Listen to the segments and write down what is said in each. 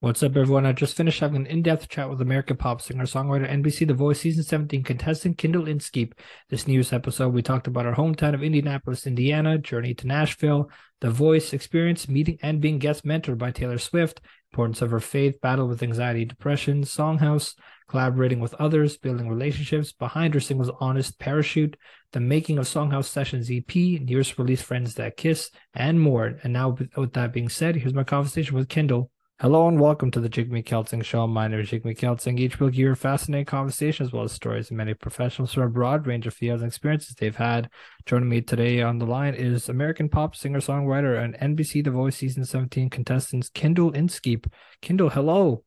What's up, everyone? I just finished having an in depth chat with American pop singer songwriter NBC The Voice Season 17 contestant Kyndal Inskeep. This news episode, we talked about our hometown of Indianapolis, Indiana, journey to Nashville, The Voice experience, meeting and being guest mentored by Taylor Swift, importance of her faith, battle with anxiety, depression, Songhouse, collaborating with others, building relationships, behind her singles Honest, Parachute, the making of Songhouse Sessions EP, newest release Friends That Kiss, and more. And now, with that being said, here's my conversation with Kyndal. Hello and welcome to the Jigme Keltsing Show. My name is Jigme Keltsing. Each week, you hear fascinating conversations as well as stories of many professionals from a broad range of fields and experiences they've had. Joining me today on the line is American pop singer-songwriter and NBC The Voice Season 17 contestants Kyndal Inskeep. Kyndal, hello.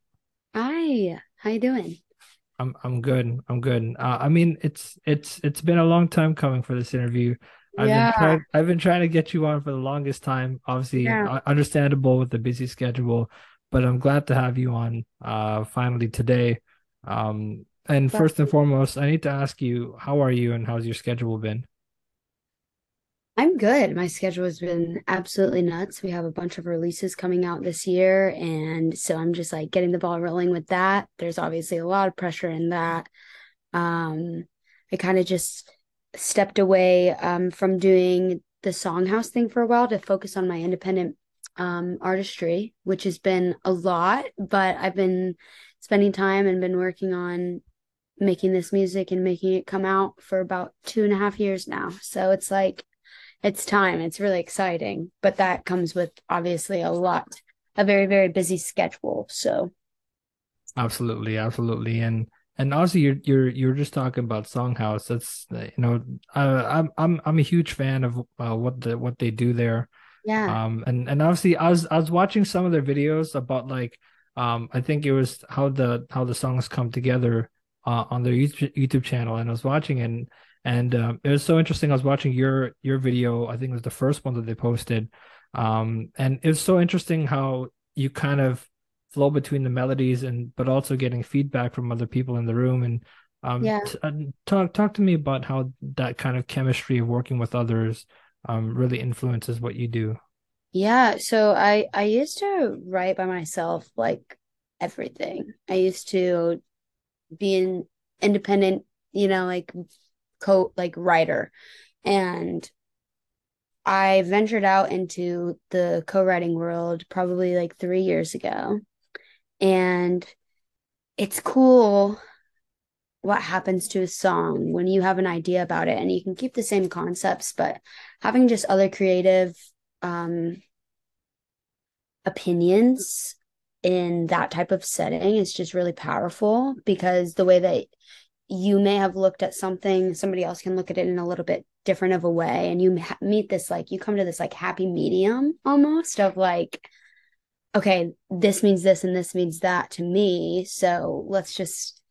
Hi. How you doing? I'm I'm good. I'm good. Uh, I mean, it's it's it's been a long time coming for this interview. I've Yeah. been trying I've been trying to get you on for the longest time. Obviously, Yeah. understandable with the busy schedule, but I'm glad to have you on uh finally today. Um and first and foremost, I need to ask you, how are you and how's your schedule been? I'm good. My schedule has been absolutely nuts. We have a bunch of releases coming out this year, and so I'm just like getting the ball rolling with that. There's obviously a lot of pressure in that. Um, I kind of just stepped away um from doing the Songhouse thing for a while to focus on my independent um artistry, which has been a lot, but I've been spending time and been working on making this music and making it come out for about two and a half years now. So it's like it's time. It's really exciting, but that comes with obviously a lot, a very, very busy schedule. So Absolutely, absolutely. And and also you're you're you're just talking about Songhouse. That's you know, uh, I'm I'm I'm a huge fan of uh, what the what they do there. Yeah, Um and and obviously I was I was watching some of their videos about like um I think it was how the how the songs come together uh, on their YouTube YouTube channel and I was watching and and um, it was so interesting. I was watching your your video. I think it was the first one that they posted. Um and it was so interesting how you kind of flow between the melodies and but also getting feedback from other people in the room and um Yeah. t- uh, talk talk to me about how that kind of chemistry of working with others um really influences what you do. yeah. So I I used to write by myself like everything. I used to be an independent, you know, like co like writer, and I ventured out into the co-writing world probably like three years ago. And it's cool what happens to a song when you have an idea about it and you can keep the same concepts, but having just other creative um opinions in that type of setting is just really powerful because the way that you may have looked at something, somebody else can look at it in a little bit different of a way. And you meet this, like, you come to this, like, happy medium almost of like, okay, this means this and this means that to me. So let's just,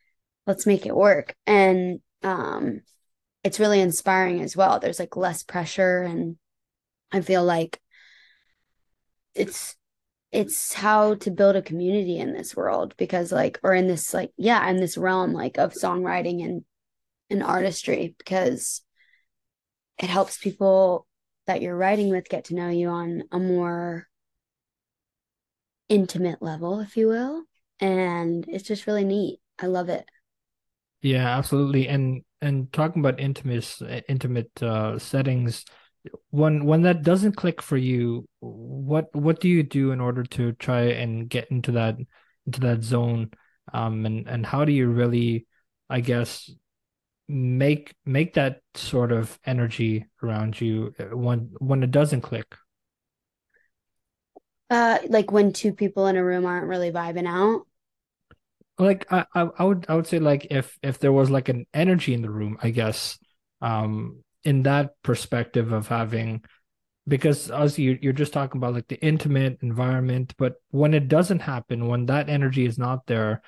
let's make it work. And, um, it's really inspiring as well. There's like less pressure. And I feel like it's, it's how to build a community in this world because like or in this like yeah in this realm like of songwriting and and artistry because it helps people that you're writing with get to know you on a more intimate level if you will and it's just really neat i love it Yeah, absolutely. And and talking about intimate intimate uh settings, when when that doesn't click for you, what what do you do in order to try and get into that into that zone? Um and and how do you really, I guess, make make that sort of energy around you uh, when when it doesn't click? uh like when two people in a room aren't really vibing out like I, I would I would say like if if there was like an energy in the room, I guess, um, in that perspective of having because obviously you're, you're just talking about like the intimate environment, but when it doesn't happen, when that energy is not there,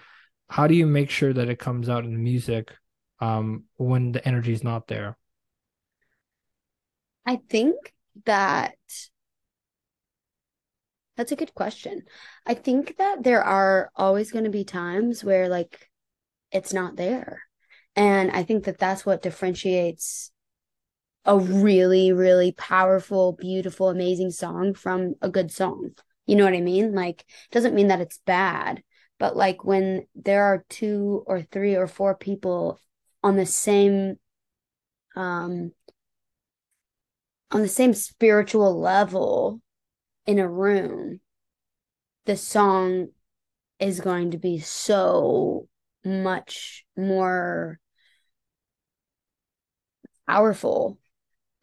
how do you make sure that it comes out in the music, um, when the energy is not there? i think that That's a good question. I think that there are always going to be times where like it's not there. And I think that that's what differentiates a really, really powerful, beautiful, amazing song from a good song. You know what I mean? Like, doesn't mean that it's bad, but like when there are two or three or four people on the same um on the same spiritual level in a room, the song is going to be so much more powerful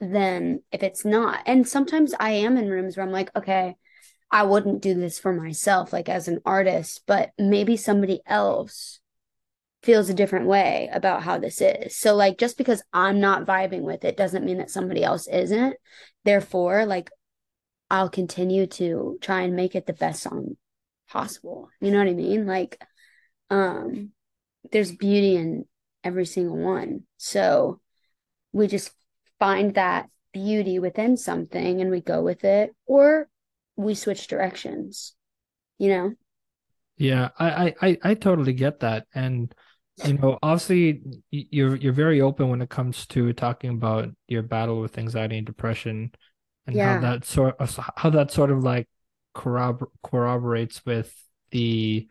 than if it's not. And sometimes I am in rooms where I'm like, okay, I wouldn't do this for myself, like as an artist, but maybe somebody else feels a different way about how this is. So, like, just because I'm not vibing with it doesn't mean that somebody else isn't. Therefore, like, I'll continue to try and make it the best song possible. You know what I mean? Like, um, there's beauty in every single one. So we just find that beauty within something and we go with it, or we switch directions, you know? Yeah, I, I, I totally get that. And you know, obviously you're you're very open when it comes to talking about your battle with anxiety and depression and yeah. how that sort of uh, how that sort of like corrobor- corroborates with the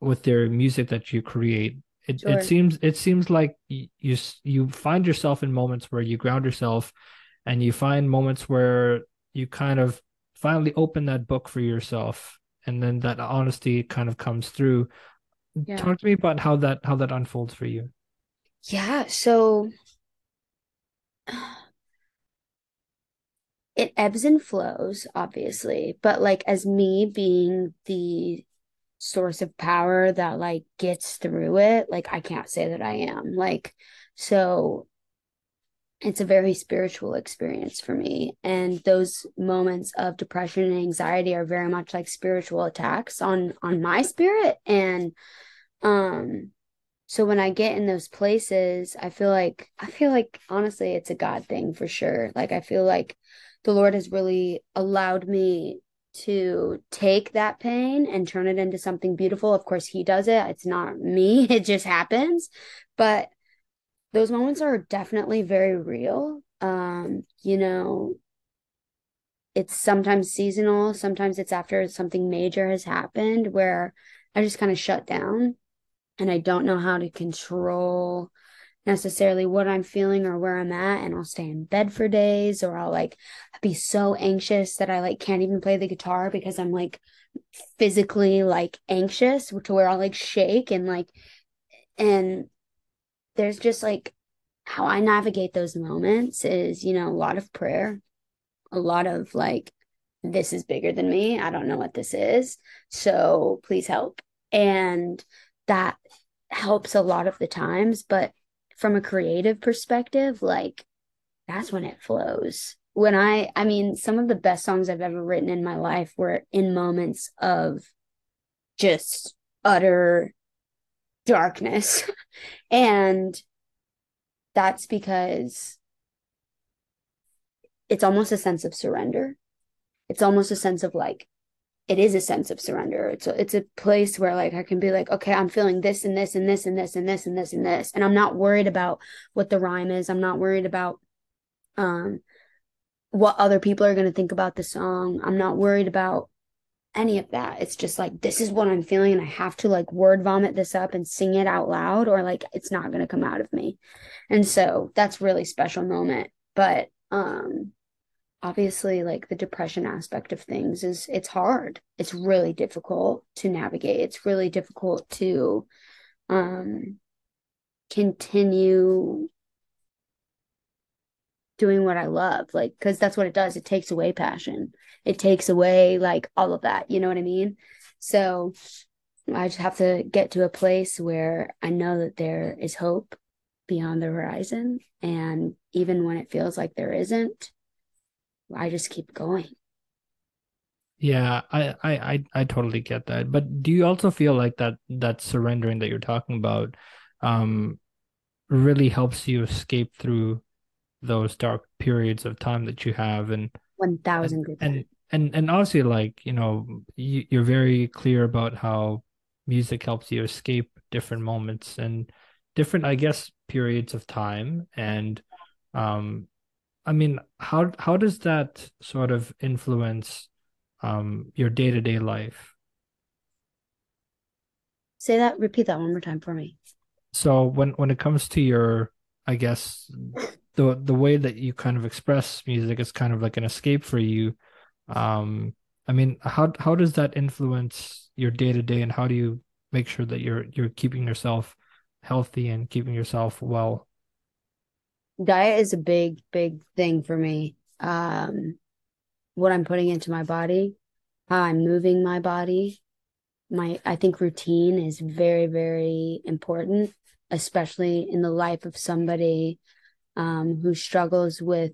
with their music that you create it, sure. it seems it seems like you you find yourself in moments where you ground yourself and you find moments where you kind of finally open that book for yourself and then that honesty kind of comes through yeah. talk to me about how that how that unfolds for you yeah so it ebbs and flows obviously but like as me being the source of power that like gets through it like i can't say that i am like so it's a very spiritual experience for me and those moments of depression and anxiety are very much like spiritual attacks on on my spirit and um so when i get in those places i feel like i feel like honestly it's a god thing for sure like i feel like the lord has really allowed me to take that pain and turn it into something beautiful. Of course, he does it. It's not me, it just happens. But those moments are definitely very real. Um, you know, it's sometimes seasonal, sometimes it's after something major has happened where I just kind of shut down and I don't know how to control necessarily what I'm feeling or where I'm at and I'll stay in bed for days or I'll like be so anxious that I like can't even play the guitar because I'm like physically like anxious to where I'll like shake and like and there's just like how I navigate those moments is you know a lot of prayer a lot of like this is bigger than me I don't know what this is so please help. And that helps a lot of the times but from a creative perspective, like that's when it flows. When I, I mean, some of the best songs I've ever written in my life were in moments of just utter darkness. and that's because it's almost a sense of surrender. It's almost a sense of like, it is a sense of surrender. It's a, it's a place where like I can be like, okay, I'm feeling this and this and this and this and this and this and this, and I'm not worried about what the rhyme is. I'm not worried about um what other people are going to think about the song. I'm not worried about any of that. It's just like this is what I'm feeling, and I have to like word vomit this up and sing it out loud, or like it's not going to come out of me. And so that's really special moment. But um obviously like the depression aspect of things is it's hard. It's really difficult to navigate. It's really difficult to um continue doing what i love like because that's what it does. It takes away passion. It takes away like all of that. You know what i mean? So i just have to get to a place where i know that there is hope beyond the horizon. And even when it feels like there isn't I just keep going. Yeah, I, I, I, I totally get that. But do you also feel like that that surrendering that you're talking about, um, really helps you escape through those dark periods of time that you have and one thousand and, and and and obviously like you know you, you're very clear about how music helps you escape different moments and different I guess periods of time and um I mean, how how does that sort of influence um your day-to-day life? Say that repeat that one more time for me. So when when it comes to your i guess the the way that you kind of express music is kind of like an escape for you. Um i mean how how does that influence your day to day and how do you make sure that you're you're keeping yourself healthy and keeping yourself well diet is a big big thing for me. Um what i'm putting into my body how i'm moving my body my i think routine is very very important especially in the life of somebody um, who struggles with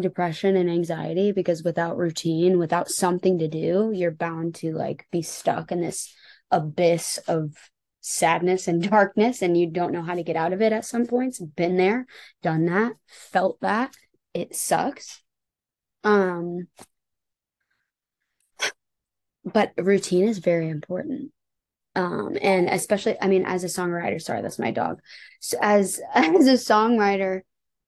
depression and anxiety because without routine, without something to do, you're bound to like be stuck in this abyss of sadness and darkness and you don't know how to get out of it at some points. Been there, done that, felt that. It sucks. Um but routine is very important um and especially i mean as a songwriter sorry that's my dog so as as a songwriter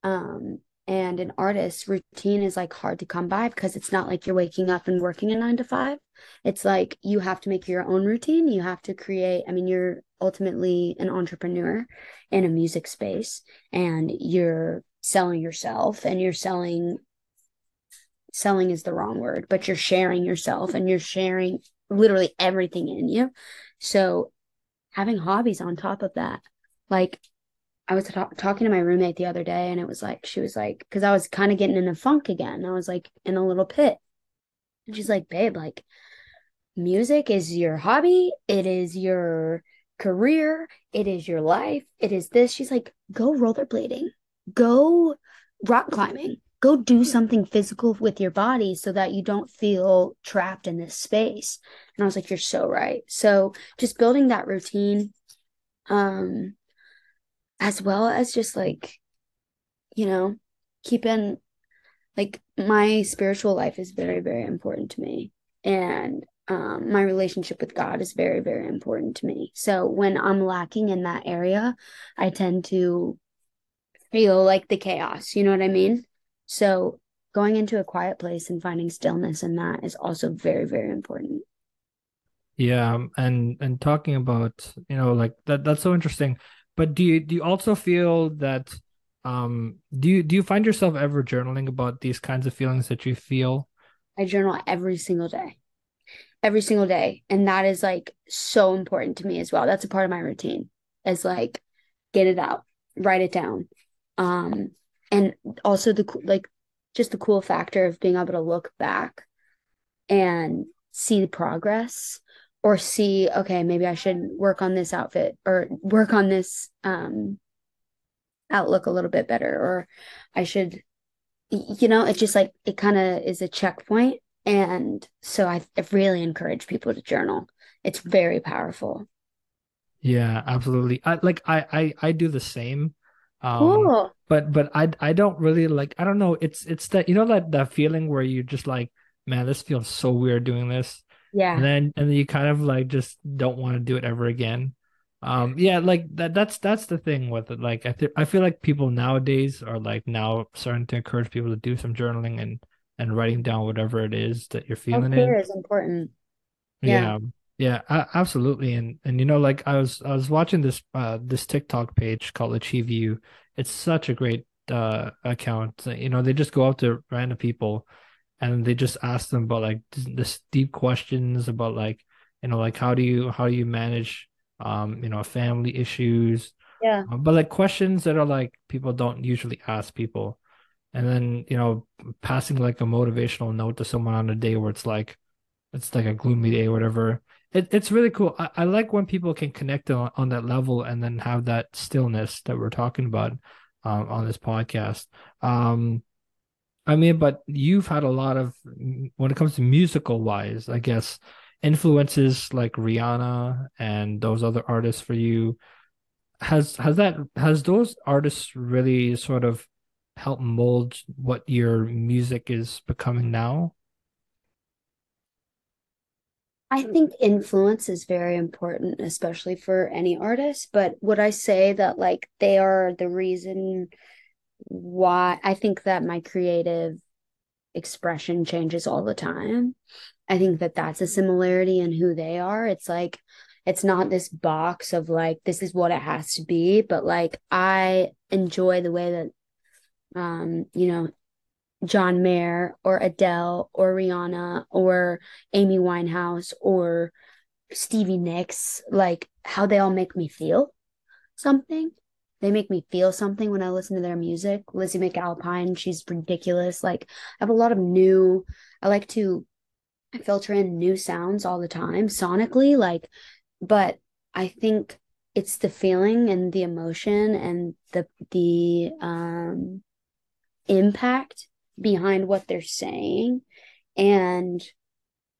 um and an artist routine is like hard to come by because it's not like you're waking up and working a 9 to 5 it's like you have to make your own routine. You have to create i mean you're ultimately an entrepreneur in a music space and you're selling yourself and you're selling selling is the wrong word but you're sharing yourself and you're sharing literally everything in you. So having hobbies on top of that, like I was talking to my roommate the other day and it was like, she was like, cause I was kind of getting in a funk again. I was like in a little pit. And she's like, babe, like music is your hobby. It is your career. It is your life. It is this. She's like, go rollerblading, go rock climbing, go do something physical with your body so that you don't feel trapped in this space and i was like you're so right so just building that routine um as well as just like you know keeping like my spiritual life is very very important to me and um, my relationship with god is very very important to me so when i'm lacking in that area i tend to feel like the chaos you know what i mean so going into a quiet place and finding stillness in that is also very, very important. Yeah, and and talking about you know like that that's so interesting. But do you do you also feel that um do you do you find yourself ever journaling about these kinds of feelings that you feel? I journal every single day. Every single day. And that is like so important to me as well. That's a part of my routine. Is like get it out, write it down. Um and also the like just the cool factor of being able to look back and see the progress or see okay maybe i should work on this outfit or work on this um outlook a little bit better or i should you know it's just like it kind of is a checkpoint. And so I, I really encourage people to journal. It's very powerful. Yeah absolutely. I like i i, I do the same. Um, cool. But but I I don't really like I don't know. It's it's that you know that that feeling where you just like man this feels so weird doing this yeah and then and then you kind of like just don't want to do it ever again um yeah like that that's that's the thing with it like I th- I feel like people nowadays are like now starting to encourage people to do some journaling and and writing down whatever it is that you're feeling Self-care is important yeah. yeah. Yeah, absolutely. And and you know, like I was I was watching this uh this TikTok page called Achieve You. It's such a great uh account. You know, they just go out to random people and they just ask them about like this deep questions about like, you know, like how do you how do you manage um, you know, family issues. Yeah. Uh, but like questions that are like people don't usually ask people. And then, you know, passing like a motivational note to someone on a day where it's like it's like a gloomy day or whatever it, it's really cool. I, I like when people can connect on, on that level and then have that stillness that we're talking about um, on this podcast. Um, I mean, but you've had a lot of when it comes to musical wise, I guess influences like Rihanna and those other artists for you. Has has that has those artists really sort of helped mold what your music is becoming now? I think influence is very important, especially for any artist. But would I say that like they are the reason why I think that my creative expression changes all the time. I think that that's a similarity in who they are. It's like it's not this box of like this is what it has to be, but like I enjoy the way that um you know John Mayer or Adele or Rihanna or Amy Winehouse or Stevie Nicks, like how they all make me feel something. They make me feel something when I listen to their music. Lizzy McAlpine, she's ridiculous. Like I have a lot of new, I like to filter in new sounds all the time sonically, like, but I think it's the feeling and the emotion and the the um impact behind what they're saying and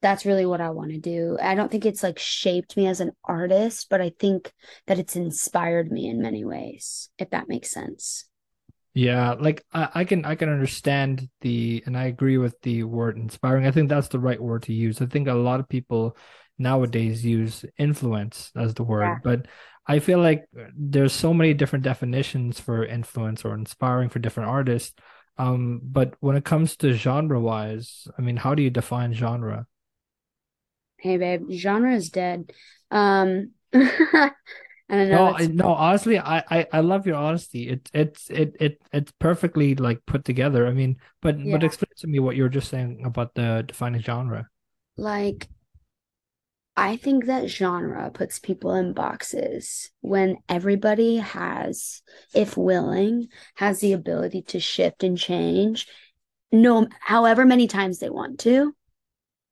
that's really what I want to do. I don't think it's like shaped me as an artist, but I think that it's inspired me in many ways, if that makes sense. Yeah, like I, I can I can understand the and I agree with the word inspiring. I think that's the right word to use. I think a lot of people nowadays use influence as the word, yeah. but I feel like there's so many different definitions for influence or inspiring for different artists. Um, but when it comes to genre wise, I mean, how do you define genre? Hey babe, genre is dead. Um I don't know. No, I, no, honestly, I, I I love your honesty. It it's it it it's perfectly like put together. I mean, but yeah. but explain to me what you were just saying about the defining genre. Like I think that genre puts people in boxes when everybody has, if willing, has the ability to shift and change, no however many times they want to.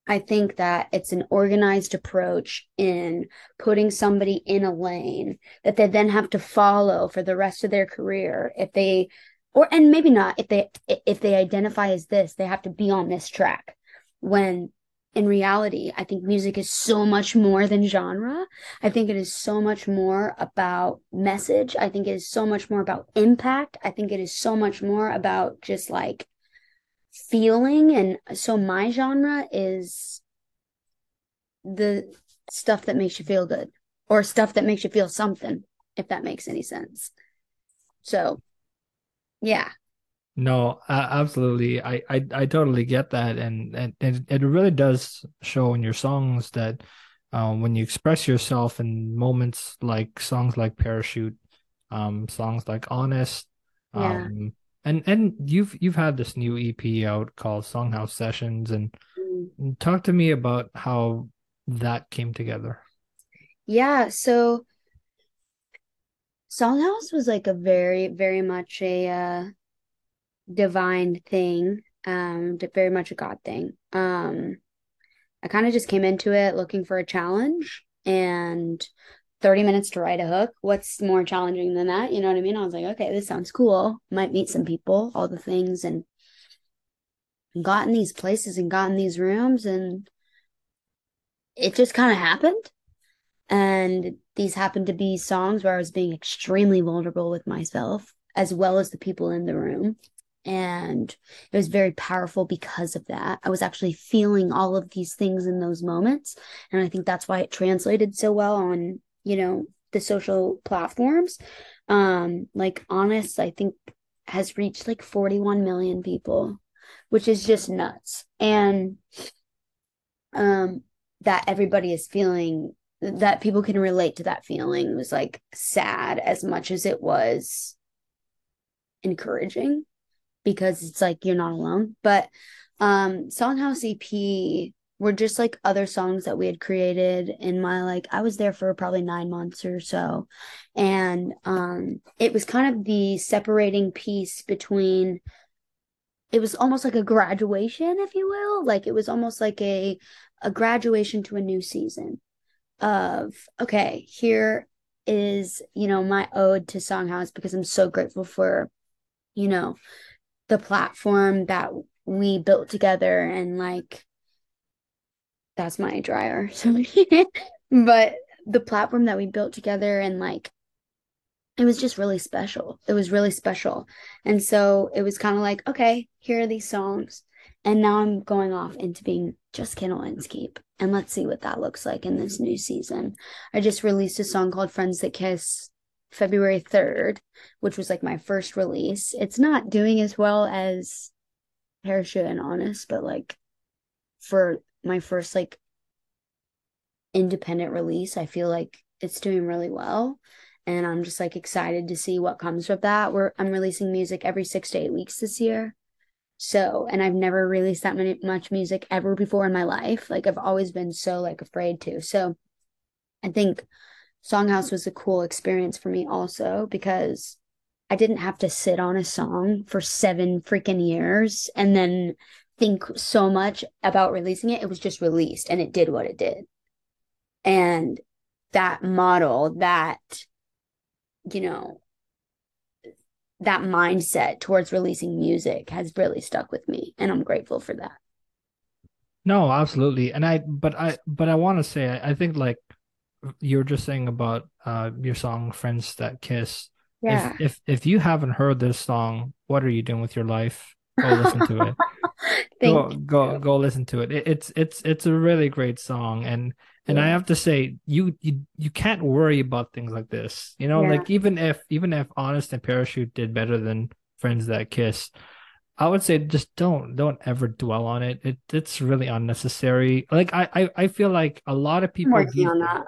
I think that it's an organized approach in putting somebody in a lane that they then have to follow for the rest of their career. If they, or, and maybe not, if they, if they identify as this, they have to be on this track. When in reality, I think music is so much more than genre. I think it is so much more about message. I think it is so much more about impact. I think it is so much more about just like feeling and so my genre is the stuff that makes you feel good or stuff that makes you feel something if that makes any sense. So yeah. No uh, absolutely. I, I i totally get that and and it, it really does show in your songs that um, when you express yourself in moments like songs like parachute um songs like honest yeah. um and and you've you've had this new EP out called Songhouse Sessions, and mm. talk to me about how that came together. Yeah, so Songhouse was like a very very much a uh, divine thing, um, very much a God thing. Um, I kind of just came into it looking for a challenge, and 30 minutes to write a hook. What's more challenging than that? You know what I mean? I was like, okay, this sounds cool. Might meet some people, all the things, and gotten these places and gotten these rooms, and it just kind of happened. And these happened to be songs where I was being extremely vulnerable with myself as well as the people in the room. And it was very powerful because of that. I was actually feeling all of these things in those moments. And I think that's why it translated so well on you know the social platforms. Um like honest i think has reached like 41 million people which is just nuts. And um that everybody is feeling that people can relate to that feeling was like sad as much as it was encouraging because it's like you're not alone. But um songhouse ep were just like other songs that we had created in my like I was there for probably 9 months or so. And um it was kind of the separating piece between it was almost like a graduation if you will. Like it was almost like a a graduation to a new season of okay here is you know my ode to songhouse because i'm so grateful for you know the platform that we built together and like that's my dryer. So, but the platform that we built together and like it was just really special. It was really special. And so it was kind of like, okay, here are these songs. And now I'm going off into being just Kyndal Inskeep. And let's see what that looks like in this new season. I just released a song called Friends That Kiss February 3rd, which was like my first release. It's not doing as well as parachute and honest, but like for my first like independent release, I feel like it's doing really well. And I'm just like excited to see what comes with that. We're I'm releasing music every six to eight weeks this year. So, and I've never released that many, much music ever before in my life. Like I've always been so like afraid to. So I think Songhouse was a cool experience for me also because I didn't have to sit on a song for seven freaking years and then think so much about releasing it. It was just released and it did what it did. And that model, that, you know, that mindset towards releasing music has really stuck with me. And I'm grateful for that. No, absolutely. And I, but I, but I want to say, I, I think like you were just saying about uh your song "Friends That Kiss." Yeah. If if if you haven't heard this song, what are you doing with your life? Go listen to it. go Thank go you. go listen to it. it. It's it's it's a really great song, and and I have to say, you you you can't worry about things like this. You know, Yeah. like even if even if Honest and Parachute did better than Friends That Kiss, I would say just don't don't ever dwell on it. It it's really unnecessary. Like I I, I feel like a lot of people working these on that.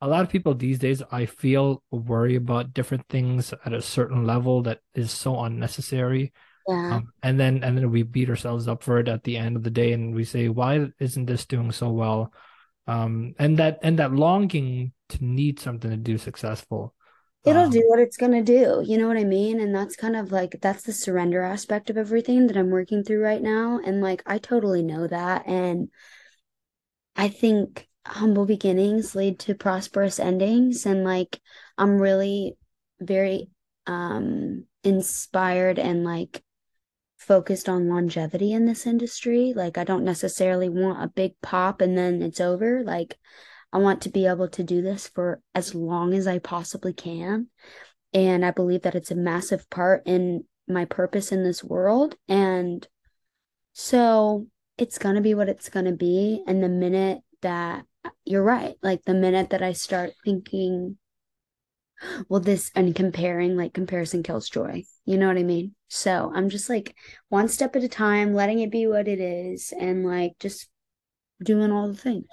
a lot of people these days I feel worry about different things at a certain level that is so unnecessary. Yeah. Um, and then and then we beat ourselves up for it at the end of the day and we say, why isn't this doing so well? Um, and that and that longing to need something to do successful. It'll Um, do what it's gonna do. You know what I mean? And that's kind of like that's the surrender aspect of everything that I'm working through right now. And like I totally know that. And I think humble beginnings lead to prosperous endings. And like I'm really very um inspired and like focused on longevity in this industry. Like I don't necessarily want a big pop and then it's over. Like I want to be able to do this for as long as I possibly can. And I believe that it's a massive part in my purpose in this world. And so it's going to be what it's going to be. And the minute that you're right, like the minute that I start thinking, well, this and comparing, like comparison kills joy. You know what I mean? So I'm just like one step at a time, letting it be what it is, and like just doing all the things.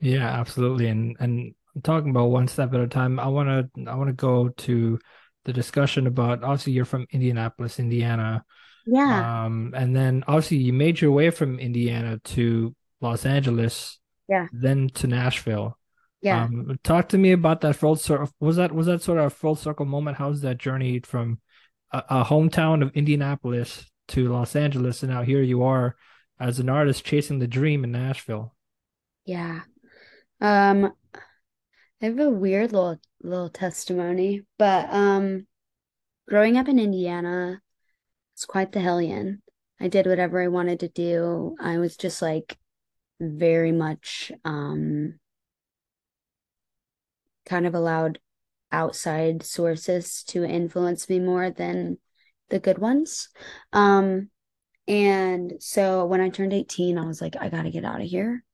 Yeah, absolutely. And and talking about one step at a time, I wanna I wanna go to the discussion about obviously you're from Indianapolis, Indiana. Yeah. Um, and then obviously you made your way from Indiana to Los Angeles, Yeah. then to Nashville. Yeah. Um, talk to me about that full circle. Was that was that sort of a full circle moment? How's that journey from a, a hometown of Indianapolis to Los Angeles, and now here you are as an artist chasing the dream in Nashville? Yeah. Um, I have a weird little little testimony, but um, growing up in Indiana, it's quite the hellion. I did whatever I wanted to do. I was just like very much um kind of allowed outside sources to influence me more than the good ones. Um, and so when I turned 18, I was like, I gotta get out of here.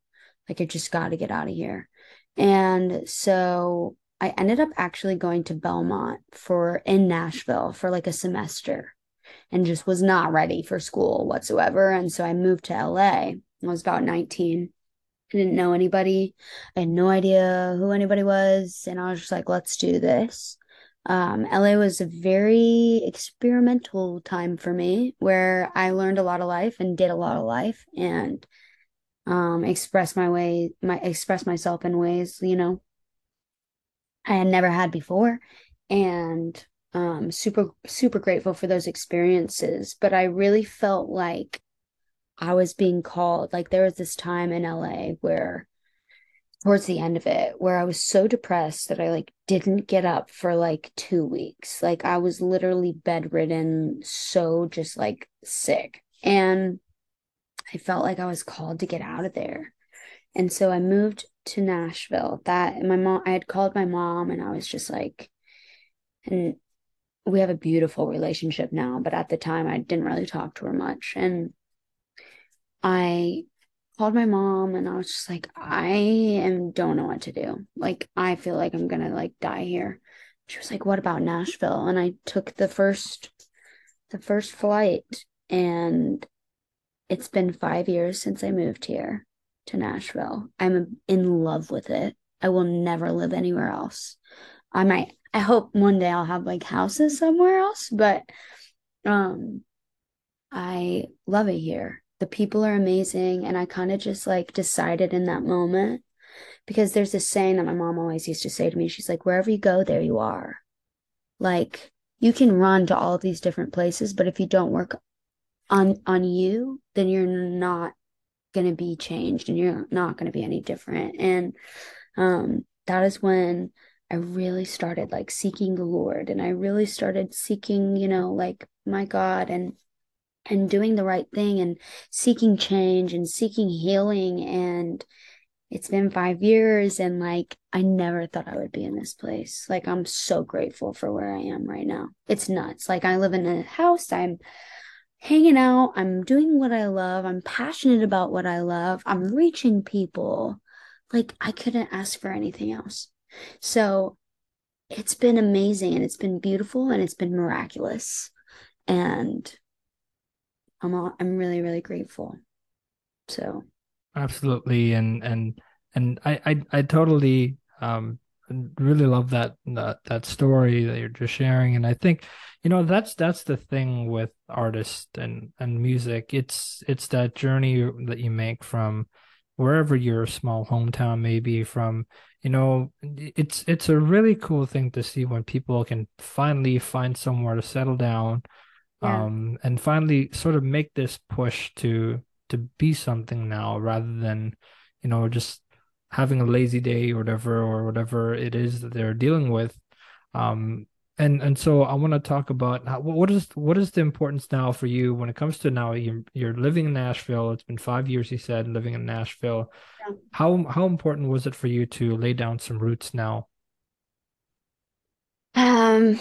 Like I just got to get out of here. And so I ended up actually going to Belmont for in Nashville for like a semester and just was not ready for school whatsoever. And so I moved to LA. I was about 19. I didn't know anybody. I had no idea who anybody was. And I was just like, let's do this. Um, LA was a very experimental time for me where I learned a lot of life and did a lot of life and um express my way my express myself in ways you know I had never had before and um super super grateful for those experiences but I really felt like I was being called like there was this time in LA where towards the end of it where I was so depressed that I like didn't get up for like 2 weeks like I was literally bedridden so just like sick and I felt like I was called to get out of there. And so I moved to Nashville. That my mom, I had called my mom and I was just like, and we have a beautiful relationship now, but at the time I didn't really talk to her much. And I called my mom and I was just like, I am don't know what to do. Like I feel like I'm gonna like die here. She was like, What about Nashville? And I took the first the first flight and it's been five years since I moved here to Nashville. I'm in love with it. I will never live anywhere else. I might I hope one day I'll have like houses somewhere else, but um I love it here. The people are amazing and I kind of just like decided in that moment because there's this saying that my mom always used to say to me. She's like wherever you go there you are. Like you can run to all these different places, but if you don't work on on you, then you're not going to be changed and you're not going to be any different. And um that is when I really started like seeking the Lord and I really started seeking, you know, like my God and and doing the right thing and seeking change and seeking healing and it's been 5 years and like I never thought I would be in this place. Like I'm so grateful for where I am right now. It's nuts. Like I live in a house, I'm hanging out, I'm doing what I love, I'm passionate about what I love, I'm reaching people. Like I couldn't ask for anything else. So it's been amazing and it's been beautiful and it's been miraculous. And I'm all, I'm really really grateful. So. Absolutely. And and and I I, I totally um really love that that that story that you're just sharing. And I think you know that's that's the thing with artists and and music. It's it's that journey that you make from wherever your small hometown may be from you know it's it's a really cool thing to see when people can finally find somewhere to settle down yeah. um and finally sort of make this push to to be something now rather than you know just having a lazy day or whatever or whatever it is that they're dealing with um and and so I want to talk about how, what is what is the importance now for you when it comes to now you're you're living in Nashville. It's been five years, you said, living in Nashville. Yeah. How how important was it for you to lay down some roots now? Um,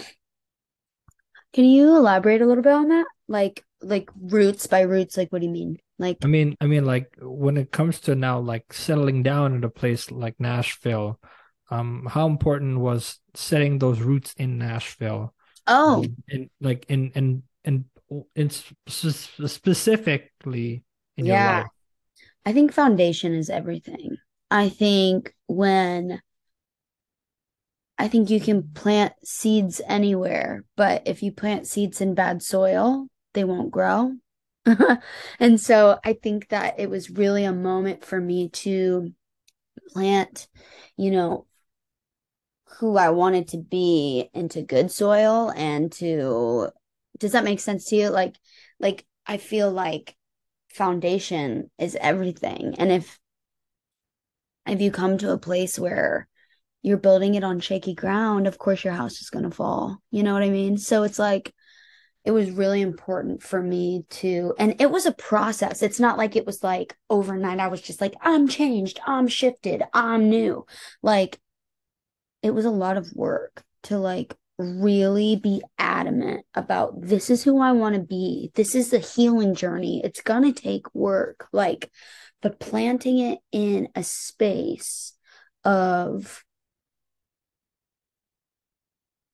can you elaborate a little bit on that? Like like roots by roots, like what do you mean? Like I mean I mean like when it comes to now like settling down in a place like Nashville um, how important was setting those roots in Nashville? Oh, and like in in in in specifically in yeah. your life. I think foundation is everything. I think when I think you can plant seeds anywhere, but if you plant seeds in bad soil, they won't grow. and so I think that it was really a moment for me to plant, you know, who I wanted to be into good soil and to does that make sense to you? Like like I feel like foundation is everything. And if if you come to a place where you're building it on shaky ground, of course your house is going to fall. You know what I mean? So it's like it was really important for me to and it was a process. It's not like it was like overnight I was just like I'm changed, I'm shifted, I'm new. Like it was a lot of work to like really be adamant about this is who I want to be. This is the healing journey. It's going to take work. Like, but planting it in a space of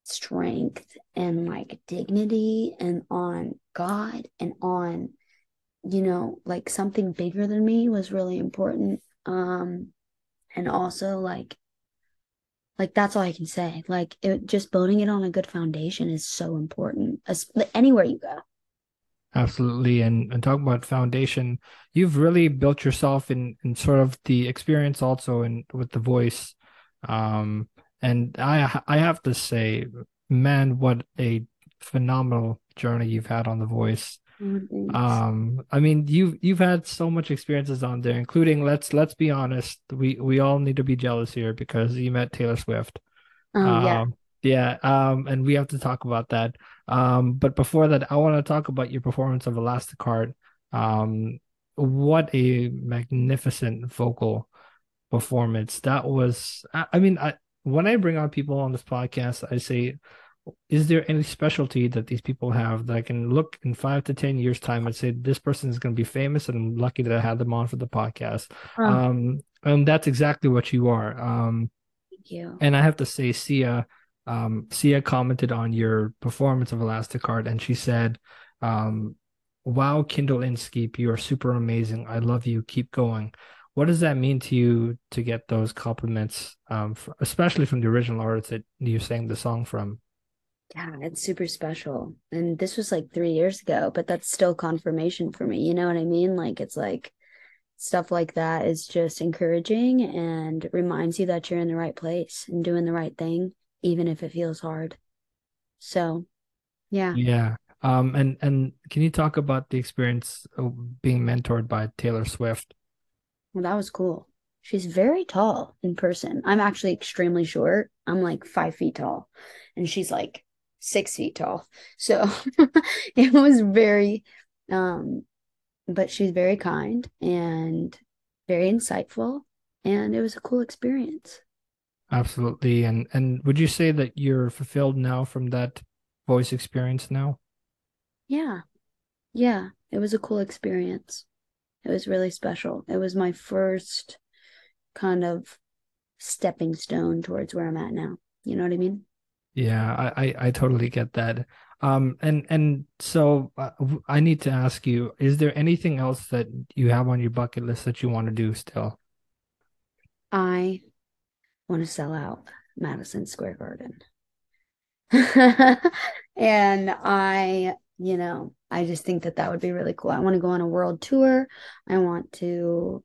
strength and like dignity and on God and on, you know, like something bigger than me was really important. Um, and also like like that's all I can say. Like it, just building it on a good foundation is so important. As, anywhere you go. Absolutely, and and talking about foundation, you've really built yourself in in sort of the experience also and with the voice, um, and I I have to say, man, what a phenomenal journey you've had on the voice. Oh, um, I mean, you've you've had so much experiences on there, including let's let's be honest, we we all need to be jealous here because you met Taylor Swift. Oh um, yeah. Yeah, um, and we have to talk about that. Um, but before that, I want to talk about your performance of Elastic Heart. Um, what a magnificent vocal performance that was. I, I mean, I, when I bring on people on this podcast, I say is there any specialty that these people have that I can look in five to ten years time and say this person is going to be famous and I'm lucky that I had them on for the podcast. Oh. Um, and that's exactly what you are. Um, Thank you. And I have to say, Sia, um, Sia commented on your performance of Elastic Heart and she said, um, wow, Kyndal Inskeep, you are super amazing. I love you. Keep going. What does that mean to you to get those compliments, um, especially from the original artist that you sang the song from? Yeah, it's super special. And this was like three years ago, but that's still confirmation for me. You know what I mean? Like, it's like stuff like that is just encouraging and reminds you that you're in the right place and doing the right thing, even if it feels hard. So, yeah. Yeah. Um, and and can you talk about the experience of being mentored by Taylor Swift? Well, that was cool. She's very tall in person. I'm actually extremely short. I'm like five feet tall, and she's like six feet tall. So it was very, um, but she's very kind and very insightful, and it was a cool experience. Absolutely. And and would you say that you're fulfilled now from that voice experience now? Yeah. Yeah. It was a cool experience. It was really special. It was my first kind of stepping stone towards where I'm at now. You know what I mean? Yeah, I I, I totally get that. Um, and and so uh, I need to ask you: Is there anything else that you have on your bucket list that you want to do still? I want to sell out Madison Square Garden. and I, you know, I just think that that would be really cool. I want to go on a world tour. I want to,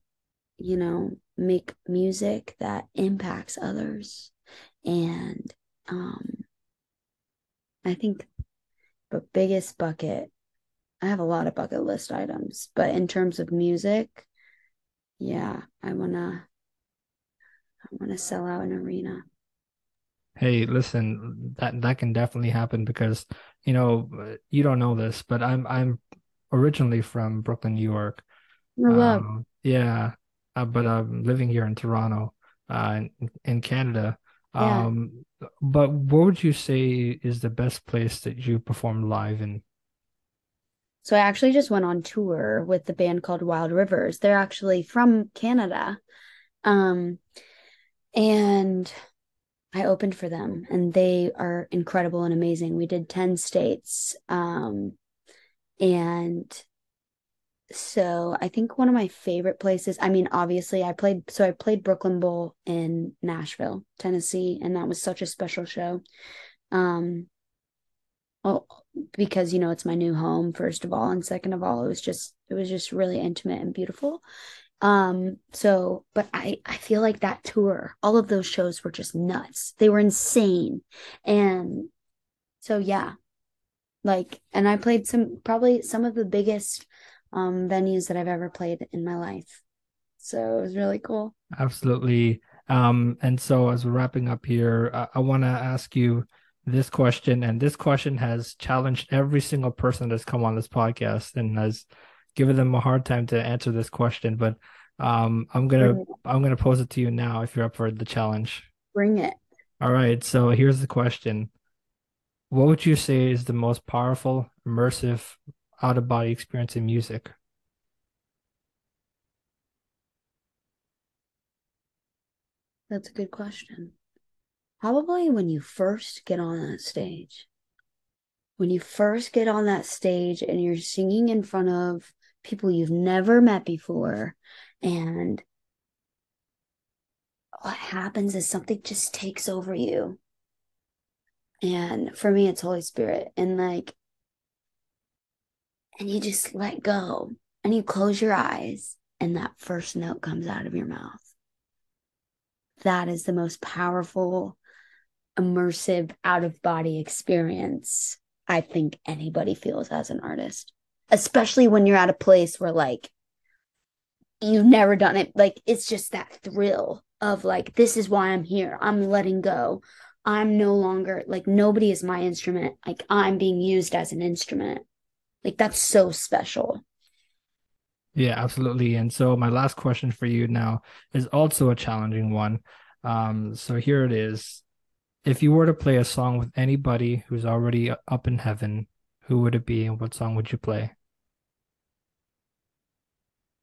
you know, make music that impacts others. And um I think the biggest bucket I have a lot of bucket list items, but in terms of music, yeah, I want to I want to sell out an arena. Hey, listen, that that can definitely happen because you know you don't know this, but I'm I'm originally from Brooklyn, New York. Um, yeah, uh, but I'm living here in Toronto, uh, in, in Canada. Yeah. Um, but what would you say is the best place that you performed live in? So I actually just went on tour with the band called Wild Rivers. They're actually from Canada. Um, and I opened for them and they are incredible and amazing. We did 10 states. Um, and so I think one of my favorite places, I mean, obviously I played, so I played Brooklyn Bowl in Nashville, Tennessee, and that was such a special show. Um, oh, because, you know, it's my new home, first of all. And second of all, it was just, it was just really intimate and beautiful. Um, so, but I, I feel like that tour, all of those shows were just nuts. They were insane. And so, yeah, like, and I played some, probably some of the biggest um, venues that I've ever played in my life. So it was really cool. Absolutely. Um, and so as we're wrapping up here, I, I want to ask you this question, and this question has challenged every single person that's come on this podcast and has given them a hard time to answer this question. But um, I'm gonna I'm gonna pose it to you now if you're up for the challenge. Bring it. All right. So here's the question: What would you say is the most powerful, immersive, out of body experience in music? That's a good question. Probably when you first get on that stage. When you first get on that stage and you're singing in front of people you've never met before, and what happens is something just takes over you. And for me, it's Holy Spirit. And like, and you just let go and you close your eyes and that first note comes out of your mouth. That is the most powerful, immersive, out of body experience I think anybody feels as an artist, especially when you're at a place where like you've never done it. Like it's just that thrill of like, this is why I'm here. I'm letting go. I'm no longer like nobody is my instrument. Like I'm being used as an instrument. Like that's so special. Yeah, absolutely. And so my last question for you now is also a challenging one. Um, so here it is. If you were to play a song with anybody who's already up in heaven, who would it be and what song would you play?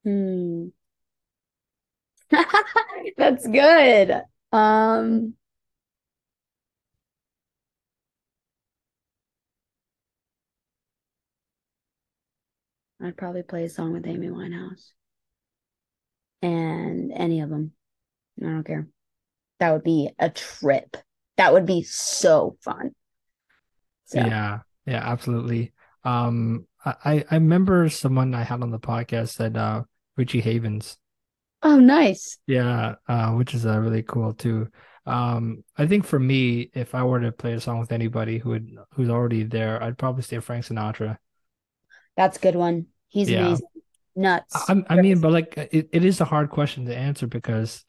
Hmm. That's good. Um I'd probably play a song with Amy Winehouse. And any of them. I don't care. That would be a trip. That would be so fun. So. Yeah, yeah, absolutely. Um, I I remember someone I had on the podcast said uh Richie Havens. Oh, nice. Yeah, uh, which is uh, really cool too. Um, I think for me, if I were to play a song with anybody who would who's already there, I'd probably say Frank Sinatra. That's a good one. He's yeah. amazing. Nuts. I, I mean, but like it, it is a hard question to answer because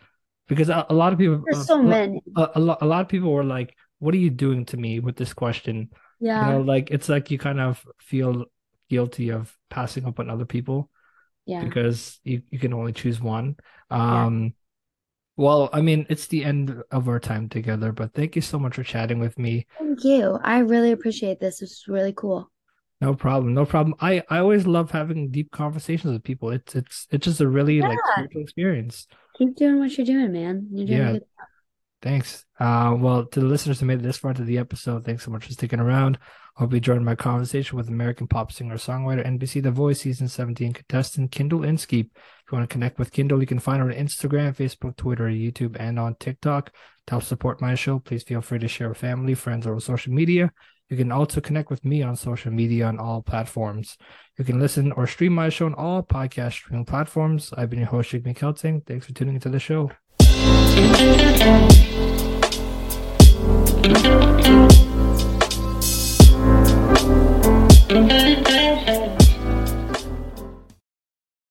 because a, a lot of people there's so a, many a, a, lot, a lot of people were like, "What are you doing to me with this question?" Yeah, you know, like it's like you kind of feel guilty of passing up on other people. Yeah, because you you can only choose one. Um. Yeah well, I mean, it's the end of our time together, but thank you so much for chatting with me. Thank you. I really appreciate this. Is really cool. No problem. No problem. I I always love having deep conversations with people. It's it's it's just a really yeah. like spiritual experience. Keep doing what you're doing, man. You're doing yeah. Thanks. Uh, well, to the listeners who made it this far to the episode, thanks so much for sticking around. I hope you joined my conversation with American pop singer songwriter NBC The Voice season 17 contestant Kyndal Inskeep. If you want to connect with Kyndal, you can find her on Instagram, Facebook, Twitter, YouTube, and on TikTok. To help support my show, please feel free to share with family, friends, or social media. You can also connect with me on social media on all platforms. You can listen or stream my show on all podcast streaming platforms. I've been your host, Jake McKelting. Thanks for tuning into the show.